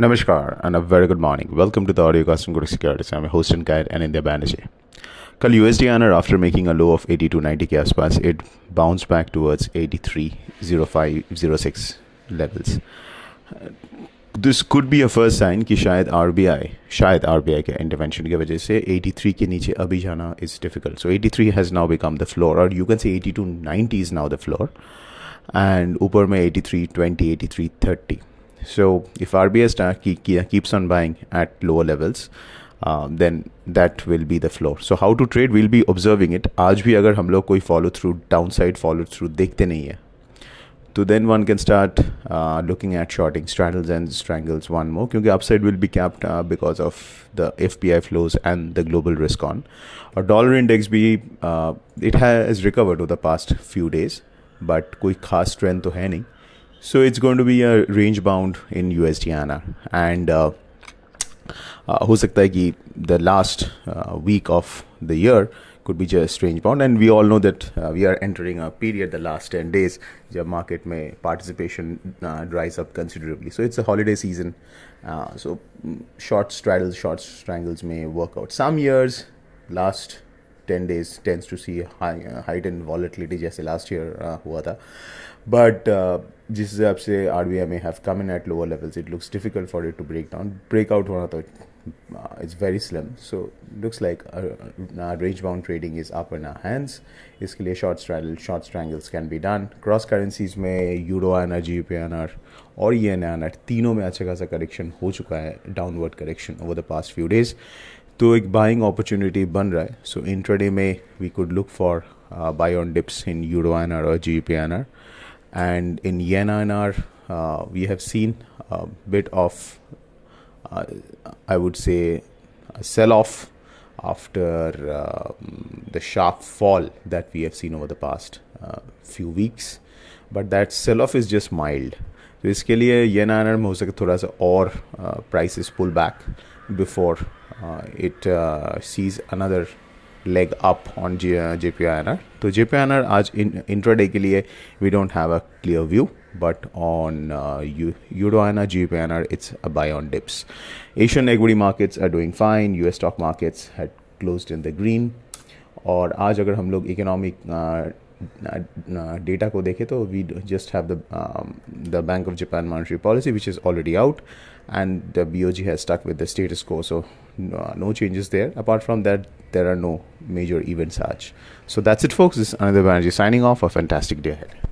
Namaskar and a very good morning. Welcome to the Audio Custom Group Securities. I'm your host and guide Anindya Banerjee. Call USD INR after making a low of 82.90, to 90 it bounced back towards 83.0506 levels. This could be a first sign कि शायद RBI, शायद RBI के intervention की वजह से 83 के नीचे अभी is difficult. So 83 has now become the floor, or you can say 82.90 is now the floor, and ऊपर me 83, 20, 83, 30. So if RBI start, keep, keeps on buying at lower levels, uh, then that will be the floor. So how to trade, we'll be observing it. आज भी अगर हम लोग कोई follow through downside follow through देखते नहीं है तो then one can start looking at shorting straddles and strangles one more क्योंकि upside will be capped because of the F P I flows and the global risk on और dollar index भी it has recovered to the past few days but कोई खास trend तो है नहीं so it's going to be a range bound in USD ANR and uh, uh, हो सकता है कि the last uh, week of the year could be just range bound and we all know that uh, we are entering a period the last 10 days जब market में participation uh, dries up considerably so it's a holiday season uh, so mm, short straddles short strangles may work out some years last 10 days tends to see high uh, heightened volatility जैसे last year uh, हुआ था but uh, जिस हिसाब से R B I में have come in at lower levels it looks difficult for it to break down breakout होना तो it's very slim so looks like range bound trading is up in hands इसके लिए short strangle short strangles can be done cross currencies में euro आना G P R और ये N N R तीनों में अच्छा खासा करेक्शन हो चुका है downward correction over the past few days तो एक बाइंग अपॉर्चुनिटी बन रहा है. सो इंट्राडे में we could look for buy on dips in euro N R और G P N R and in yen INR, uh, we have seen a bit of, uh, I would say, a sell off after uh, the sharp fall that we have seen over the past uh, few weeks. But that sell off is just mild. तो इसके लिए येन honour में हो सके थोड़ा सा और prices pull back before it seize another Leg up leg J P I N R तो जे पे एन आर आज इन इंट्राडे के लिए we don't have a clear view but on euro R G P N R it's a buy on dips Asian equity markets are doing fine U S stock markets had closed in the green और आज अगर हम लोग economic data ko dekhe to, we just have the um, the Bank of Japan monetary policy, which is already out, and the BOJ has stuck with the status quo. So no, no changes there. Apart from that, there are no major events such. So that's it, folks. This is Anindya Banerjee signing off. A fantastic day ahead.